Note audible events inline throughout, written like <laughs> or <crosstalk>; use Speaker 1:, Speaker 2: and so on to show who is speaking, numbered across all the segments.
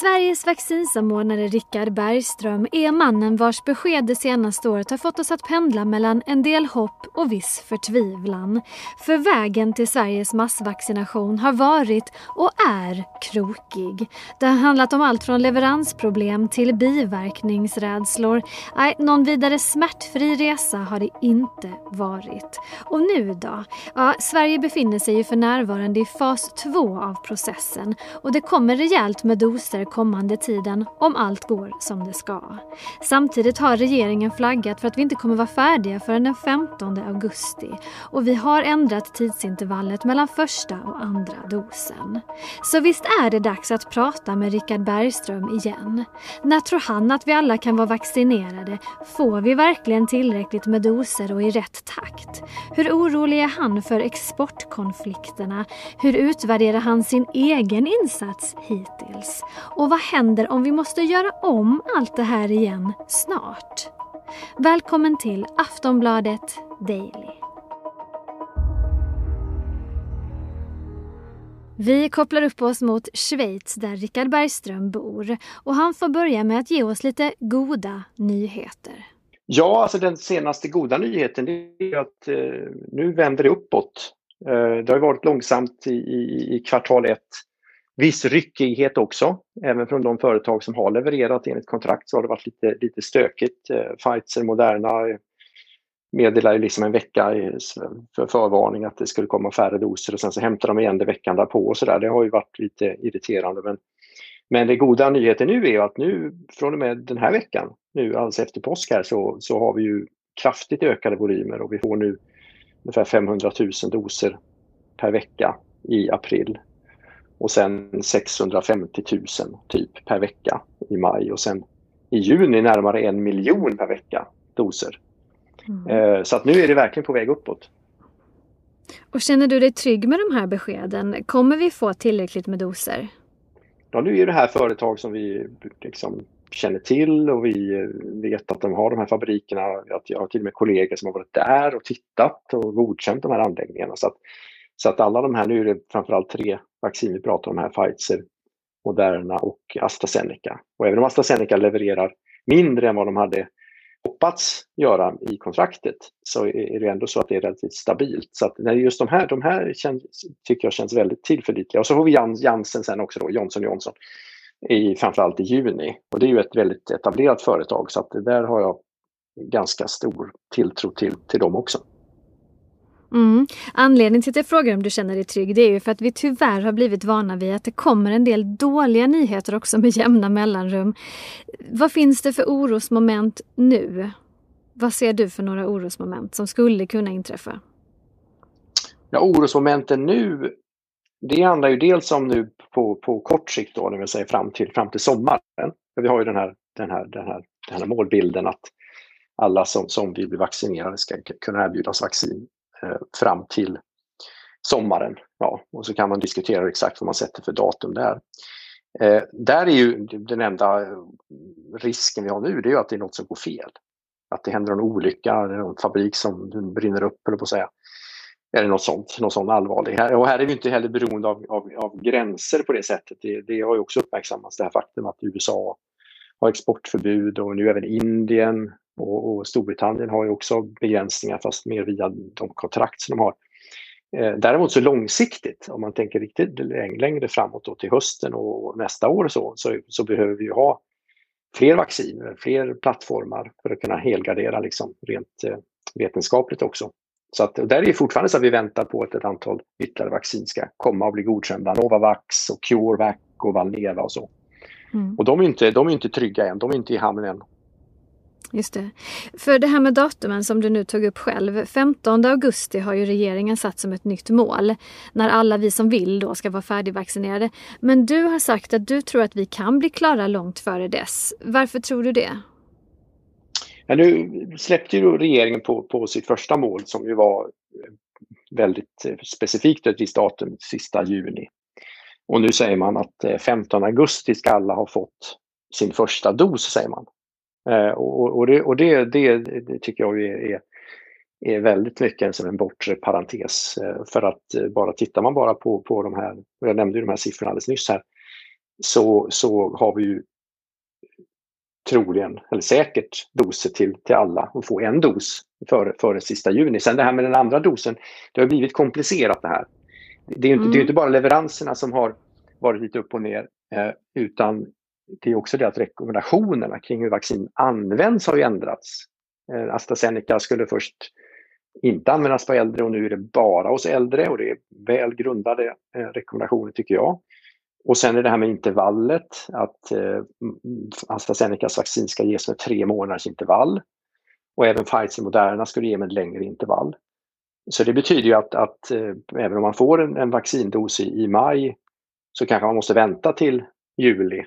Speaker 1: Sveriges vaccinsamordnare Richard Bergström är mannen vars besked det senaste året har fått oss att pendla mellan en del hopp och viss förtvivlan. För vägen till Sveriges massvaccination har varit och är krokig. Det har handlat om allt från leveransproblem till biverkningsrädslor. Nej, någon vidare smärtfri resa har det inte varit. Och nu då? Ja, Sverige befinner sig ju för närvarande i fas 2 av processen och det kommer rejält med doser kommande tiden om allt går som det ska. Samtidigt har regeringen flaggat för att vi inte kommer vara färdiga förrän den 15 augusti och vi har ändrat tidsintervallet mellan första och andra dosen. Så visst är det dags att prata med Richard Bergström igen. När tror han att vi alla kan vara vaccinerade? Får vi verkligen tillräckligt med doser och i rätt takt? Hur orolig är han för exportkonflikterna? Hur utvärderar han sin egen insats hittills? Och vad händer om vi måste göra om allt det här igen snart? Välkommen till Aftonbladet Daily. Vi kopplar upp oss mot Schweiz där Richard Bergström bor och han får börja med att ge oss lite goda nyheter.
Speaker 2: Ja, alltså den senaste goda nyheten är att eh, nu vänder det uppåt. Eh, det har varit långsamt i, i, i kvartal ett viss ryckighet också. Även från de företag som har levererat enligt kontrakt så har det varit lite, lite stökigt. Eh, Pfizer, Moderna eh, meddelar meddelade liksom en vecka för förvarning att det skulle komma färre doser och sen så hämtar de igen det veckan därpå och sådär. Det har ju varit lite irriterande. Men, men det goda nyheten nu är att nu från och med den här veckan, nu alldeles efter påsk här, så, så har vi ju kraftigt ökade volymer och vi får nu ungefär 500 000 doser per vecka i april och sen 650 000 typ per vecka i maj och sen i juni närmare en miljon per vecka doser. Mm. Eh, så att nu är det verkligen på väg uppåt.
Speaker 1: Och känner du dig trygg med de här beskeden? Kommer vi få tillräckligt med doser?
Speaker 2: Ja, nu är det här företag som vi liksom känner till och vi vet att de har de här fabrikerna. Jag har till och med kollegor som har varit där och tittat och godkänt de här anläggningarna. Så att, så att alla de här, nu är det framförallt tre vaccin vi pratar om här, Pfizer, Moderna och AstraZeneca. Och även om AstraZeneca levererar mindre än vad de hade hoppats göra i kontraktet så är det ändå så att det är relativt stabilt. Så att just de här, de här känns, tycker jag känns väldigt tillförlitliga. Och så får vi Janssen sen också då, Johnson Johnson, i, framförallt i juni. Och det är ju ett väldigt etablerat företag så att där har jag ganska stor tilltro till, till dem också.
Speaker 1: Mm. Anledningen till att jag frågar om du känner dig trygg det är ju för att vi tyvärr har blivit vana vid att det kommer en del dåliga nyheter också med jämna mellanrum. Vad finns det för orosmoment nu? Vad ser du för några orosmoment som skulle kunna inträffa?
Speaker 2: Ja, orosmomenten nu, det handlar ju dels om nu på, på kort sikt då, det vill säga fram till, fram till sommaren. För vi har ju den här, den här, den här, den här målbilden att alla som, som vill bli vaccinerade ska kunna erbjudas vaccin Eh, fram till sommaren. Ja, och så kan man diskutera exakt vad man sätter för datum där. Eh, där är ju den enda risken vi har nu, det är ju att det är något som går fel. Att det händer en olycka, en fabrik som brinner upp, eller på att säga. Eller något sånt, något sånt allvarligt. Och här är vi inte heller beroende av, av, av gränser på det sättet. Det, det har ju också uppmärksammats, det här faktum att USA har exportförbud och nu även Indien och, och Storbritannien har ju också begränsningar fast mer via de kontrakt som de har. Eh, däremot så långsiktigt, om man tänker riktigt längre framåt då till hösten och nästa år så, så, så behöver vi ha fler vacciner, fler plattformar för att kunna helgardera liksom rent eh, vetenskapligt också. Så att där är det fortfarande så att vi väntar på att ett antal ytterligare vaccin ska komma och bli godkända. Novavax och CureVac och Valneva och så. Mm. Och de är, inte, de är inte trygga än, de är inte i hamn än.
Speaker 1: Just det. För det här med datumen som du nu tog upp själv. 15 augusti har ju regeringen satt som ett nytt mål. När alla vi som vill då ska vara färdigvaccinerade. Men du har sagt att du tror att vi kan bli klara långt före dess. Varför tror du det?
Speaker 2: Ja, nu släppte ju regeringen på, på sitt första mål som ju var eh, väldigt eh, specifikt ett visst datum, sista juni. Och nu säger man att eh, 15 augusti ska alla ha fått sin första dos, säger man. Eh, och, och, det, och det, det, det, tycker jag är, är väldigt mycket som en bortre parentes. Eh, för att eh, bara tittar man bara på, på de här, och jag nämnde ju de här siffrorna alldeles nyss här, så, så har vi ju troligen, eller säkert, doser till, till alla och få en dos före, före sista juni. Sen det här med den andra dosen, det har blivit komplicerat det här. Det är inte, mm. det är inte bara leveranserna som har varit lite upp och ner, eh, utan det är också det att rekommendationerna kring hur vaccin används har ju ändrats. Eh, AstraZeneca skulle först inte användas på äldre och nu är det bara hos äldre och det är väl grundade eh, rekommendationer tycker jag. Och sen är det här med intervallet, att eh, AstraZenecas vaccin ska ges med tre månaders intervall. Och även Pfizer Moderna skulle ge med ett längre intervall. Så det betyder ju att, att eh, även om man får en, en vaccindos i, i, maj så kanske man måste vänta till juli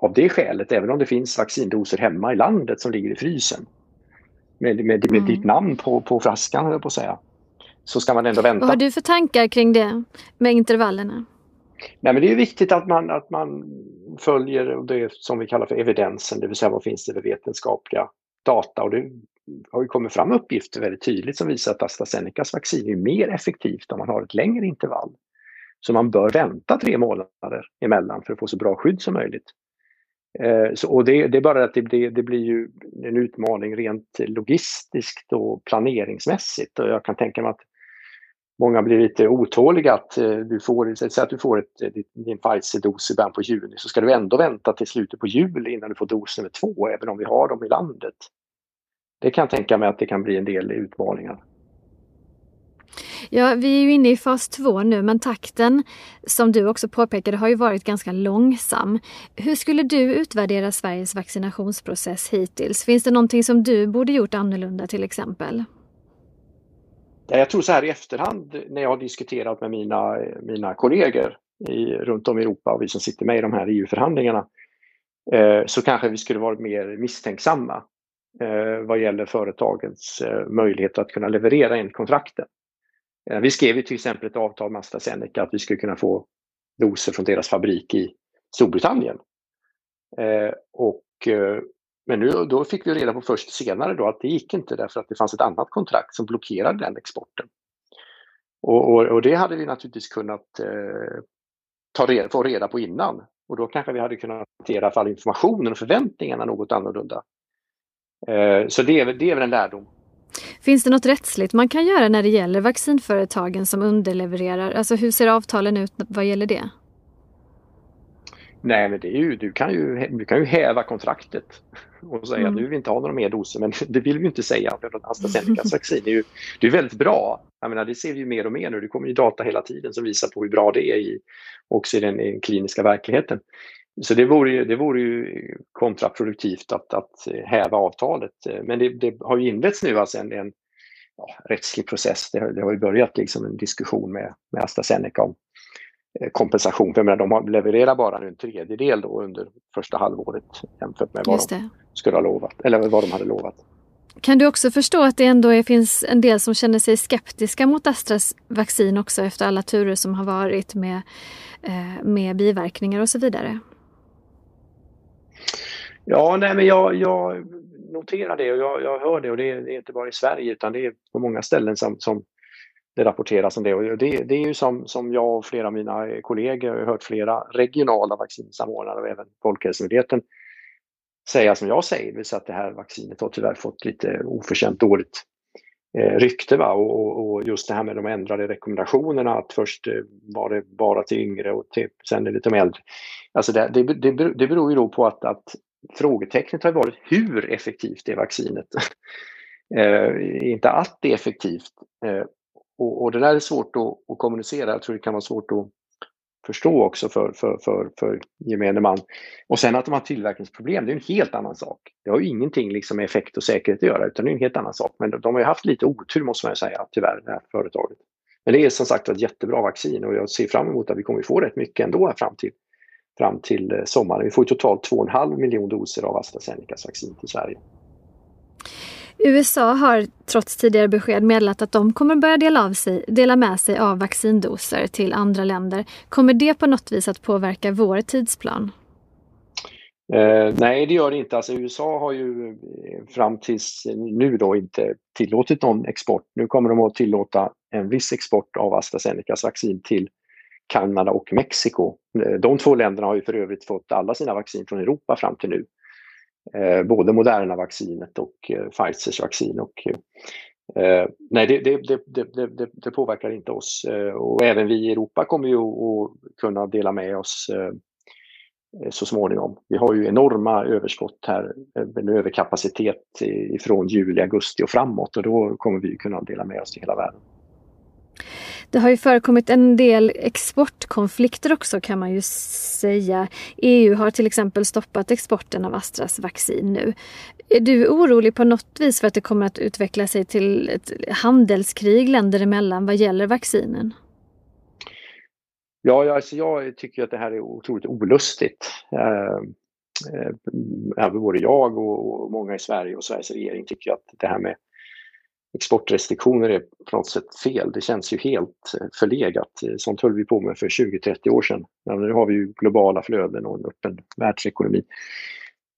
Speaker 2: av det skälet, även om det finns vaccindoser hemma i landet som ligger i frysen. Med, med, med mm. ditt namn på, på flaskan, höll jag på att säga. Så ska man ändå vänta.
Speaker 1: Vad har du för tankar kring det med intervallerna?
Speaker 2: Nej, men det är viktigt att man, att man följer det som vi kallar för evidensen, det vill säga vad finns det för vetenskapliga data. Och det har ju kommit fram uppgifter väldigt tydligt som visar att AstraZenecas vaccin är mer effektivt om man har ett längre intervall. Så man bör vänta tre månader emellan för att få så bra skydd som möjligt. Eh, så, och det, det, är bara att det, det, det, blir ju en utmaning rent logistiskt och planeringsmässigt. Och jag kan tänka mig att många blir lite otåliga att eh, du får, säg att du får ett, eh, din Pfizer-dos i början på juni så ska du ändå vänta till slutet på juli innan du får dos nummer två även om vi har dem i landet. Det kan jag tänka mig att det kan bli en del utmaningar.
Speaker 1: Ja, vi är ju inne i fas två nu men takten som du också påpekade har ju varit ganska långsam. Hur skulle du utvärdera Sveriges vaccinationsprocess hittills? Finns det någonting som du borde gjort annorlunda till exempel?
Speaker 2: Jag tror så här i efterhand när jag har diskuterat med mina, mina kollegor i, runt om i Europa och vi som sitter med i de här EU-förhandlingarna eh, så kanske vi skulle varit mer misstänksamma eh, vad gäller företagens eh, möjlighet att kunna leverera enligt kontrakten. Eh, vi skrev ju till exempel ett avtal med AstraZeneca att vi skulle kunna få doser från deras fabrik i Storbritannien. Eh, och eh, men nu, då fick vi reda på först senare då att det gick inte därför att det fanns ett annat kontrakt som blockerade den exporten. Och, och, och det hade vi naturligtvis kunnat eh, ta reda, få reda på innan. Och då kanske vi hade kunnat hantera fall informationen och förväntningarna något annorlunda. Eh, så det är, det är väl en lärdom.
Speaker 1: Finns det något rättsligt man kan göra när det gäller vaccinföretagen som underlevererar? Alltså hur ser avtalen ut vad gäller det?
Speaker 2: Nej, men det är ju, du, kan ju, du kan ju häva kontraktet och säga mm. att nu vill vi inte ha några mer doser, men det vill vi inte säga för AstraZenecas vaccin är ju det är väldigt bra. Jag menar, det ser vi ju mer och mer nu. Det kommer ju data hela tiden som visar på hur bra det är i, också i den, i den kliniska verkligheten. Så det vore ju, det vore ju kontraproduktivt att, att häva avtalet. Men det, det har ju inletts nu alltså en, en ja, rättslig process. Det, det, har ju börjat liksom en diskussion med, med AstraZeneca om Eh, kompensation. För menar, de levererar bara en tredjedel då under första halvåret jämfört med vad de skulle ha lovat, eller vad de hade lovat.
Speaker 1: Kan du också förstå att det ändå finns en del som känner sig skeptiska mot Astras vaccin också efter alla turer som har varit med, eh, med biverkningar och så vidare?
Speaker 2: Ja, nej men jag, jag noterar det och jag, jag hör det och det är, det är, inte bara i Sverige utan det är på många ställen som, som det rapporteras om det. Och det, det är ju som, som jag och flera av mina kollegor har hört flera regionala vaccinsamordnare och även Folkhälsomyndigheten säga som jag säger, det vill säga att det här vaccinet har tyvärr fått lite oförtjänt dåligt eh, rykte. Va? Och, och, just det här med de ändrade rekommendationerna att först eh, var det bara till yngre och till, sen är det till de äldre. Alltså det, det, det, det beror ju då på att, att frågetecknet har varit hur effektivt är vaccinet? <laughs> eh, inte att det är effektivt. Eh, och, och det där är svårt att, att, kommunicera. Jag tror det kan vara svårt att förstå också för, för, för, för gemene man. Och sen att de har tillverkningsproblem, det är en helt annan sak. Det har ju ingenting liksom med effekt och säkerhet att göra, utan det är en helt annan sak. Men de har ju haft lite otur måste man säga, tyvärr, det här företaget. Men det är som sagt ett jättebra vaccin och jag ser fram emot att vi kommer få rätt mycket ändå här fram till, fram till eh, sommaren. Vi får totalt 2,5 miljon doser av AstraZenecas vaccin till Sverige.
Speaker 1: USA har trots tidigare besked meddelat att de kommer börja dela, av sig, dela med sig av vaccindoser till andra länder. Kommer det på något vis att påverka vår tidsplan?
Speaker 2: Eh, nej, det gör det inte. Alltså, USA har ju eh, fram tills nu då inte tillåtit någon export. Nu kommer de att tillåta en viss export av AstraZenecas vaccin till Kanada och Mexiko. Eh, de två länderna har ju för övrigt fått alla sina vaccin från Europa fram till nu. Eh, både Moderna-vaccinet och eh, Pfizers vaccin. Och, nej, det, det, det, det, påverkar inte oss. Och även vi i Europa kommer ju att kunna dela med oss så småningom. Vi har ju enorma överskott här, en överkapacitet från juli, augusti och framåt och då kommer vi kunna dela med oss till hela världen.
Speaker 1: Det har ju förekommit en del exportkonflikter också kan man ju säga. EU har till exempel stoppat exporten av Astras vaccin nu. Är du orolig på något vis för att det kommer att utveckla sig till ett handelskrig länder emellan vad gäller vaccinen?
Speaker 2: Ja, alltså jag tycker att det här är otroligt olustigt. Ehm, ehm, även både jag och många i Sverige och Sveriges regering tycker att det här med exportrestriktioner är på något sätt fel. Det känns ju helt eh, förlegat. Eh, sånt höll vi på med för 20-30 år sedan. Men nu har vi ju globala flöden och en öppen världsekonomi.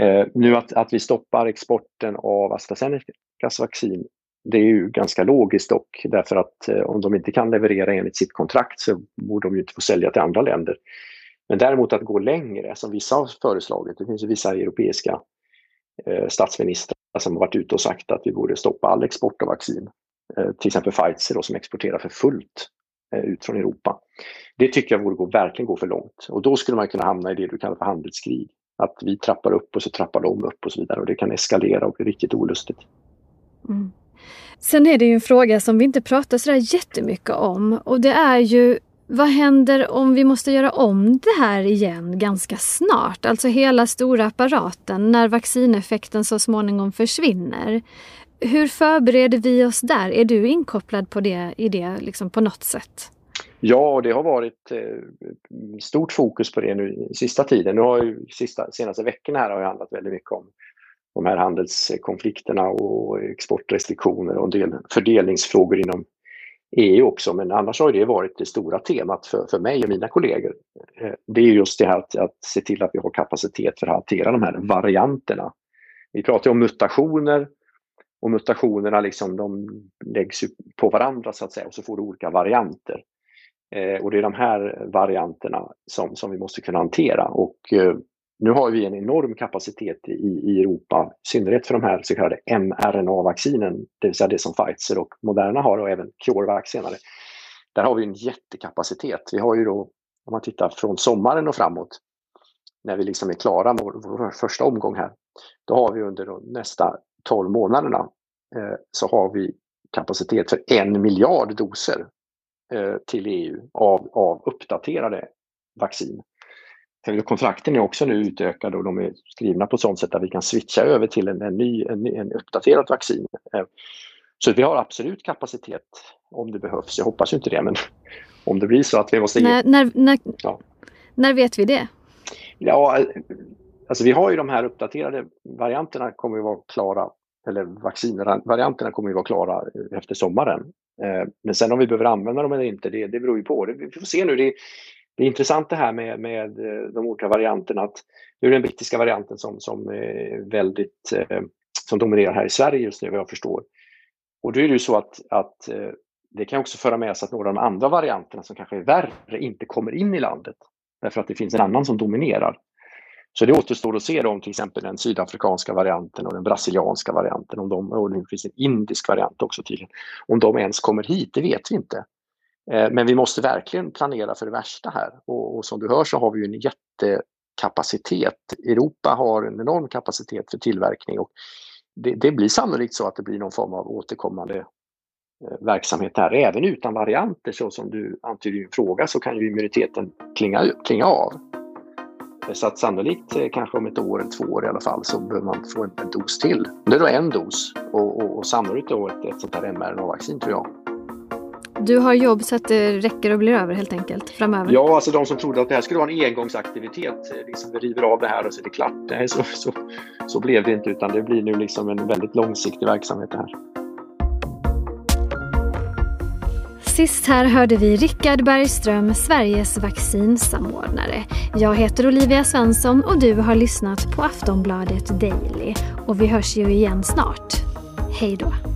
Speaker 2: Eh, nu att, att vi stoppar exporten av AstraZenecas vaccin det är ju ganska logiskt dock därför att eh, om de inte kan leverera enligt sitt kontrakt så borde de ju inte få sälja till andra länder. Men däremot att gå längre som vissa har föreslagit, det finns ju vissa europeiska eh, statsministrar som har varit ute och sagt att vi borde stoppa all export av vaccin. Eh, till exempel Pfizer då, som exporterar för fullt eh, ut från Europa. Det tycker jag borde gå, verkligen gå för långt och då skulle man kunna hamna i det du kallar för handelskrig. Att vi trappar upp och så trappar de upp och så vidare och det kan eskalera och bli riktigt olustigt. Mm.
Speaker 1: Sen är det ju en fråga som vi inte pratar sådär jättemycket om och det är ju vad händer om vi måste göra om det här igen ganska snart? Alltså hela stora apparaten när vaccineffekten så småningom försvinner. Hur förbereder vi oss där? Är du inkopplad på det, i det liksom på något sätt?
Speaker 2: Ja, det har varit eh, stort fokus på det nu sista tiden. Nu har ju sista, senaste veckorna här har handlat väldigt mycket om de här handelskonflikterna och exportrestriktioner och en del fördelningsfrågor inom EU också. Men annars har det varit det stora temat för, för mig och mina kollegor. Eh, det är just det här att, att se till att vi har kapacitet för att hantera de här varianterna. Vi pratar om mutationer och mutationerna liksom, de läggs på varandra så att säga och så får du olika varianter. Eh, och det är de här varianterna som, som vi måste kunna hantera och eh, nu har vi en enorm kapacitet i, i Europa, i synnerhet för de här så kallade mRNA-vaccinen, det vill säga det som Pfizer och Moderna har och även CureVac senare. Där har vi en jättekapacitet. Vi har ju då, om man tittar från sommaren och framåt, när vi liksom är klara med vår, vår första omgång här, då har vi under de nästa 12 månaderna eh, så har vi kapacitet för en miljard doser eh, till EU av, av uppdaterade vaccin. Kontrakten är också nu utökade och de är skrivna på sånt sätt att vi kan switcha över till en, en ny, en, en uppdaterat vaccin. Eh, så vi har absolut kapacitet om det behövs. Jag hoppas inte det, men <laughs> om det blir så att vi måste...
Speaker 1: När, när, när, ja. när vet vi det?
Speaker 2: Ja, alltså vi har ju de här uppdaterade varianterna kommer att vara klara, eller vaccinvarianterna kommer att vara klara efter sommaren. Eh, men sen om vi behöver använda dem eller inte, det, det beror ju på. Vi får se nu. Det, det är intressant det här med, med eh, de olika varianterna. Att nu är det den brittiska varianten som, som är väldigt, eh, som dominerar här i Sverige just nu vad jag förstår. Och då är det ju så att, att eh, det kan också föra med sig att några av de andra varianterna som kanske är värre inte kommer in i landet. Därför att det finns en annan som dominerar. Så det återstår att se om till exempel den sydafrikanska varianten och den brasilianska varianten, om de, och det finns en indisk variant också tydligen. Om de ens kommer hit, det vet vi inte. Eh, men vi måste verkligen planera för det värsta här och, och som du hör så har vi en jättekapacitet. Europa har en enorm kapacitet för tillverkning och det, det blir sannolikt så att det blir någon form av återkommande eh, verksamhet här. Även utan varianter så som du antyder i din fråga så kan ju immuniteten klinga, klinga av. Eh, så att sannolikt eh, kanske om ett år eller två år i alla fall så behöver man få en, en dos till. Det är då en dos och, och, och sannolikt då ett, ett sånt här mRNA-vaccin tror jag.
Speaker 1: Du har jobb så att det räcker och blir över helt enkelt framöver?
Speaker 2: Ja, alltså de som trodde att det här skulle vara en engångsaktivitet, liksom vi river av det här och så är det klart. Nej, så, så, så blev det inte utan det blir nu liksom en väldigt långsiktig verksamhet det här.
Speaker 1: Sist här hörde vi Rickard Bergström, Sveriges vaccinsamordnare. Jag heter Olivia Svensson och du har lyssnat på Aftonbladet Daily. Och vi hörs ju igen snart. Hej då!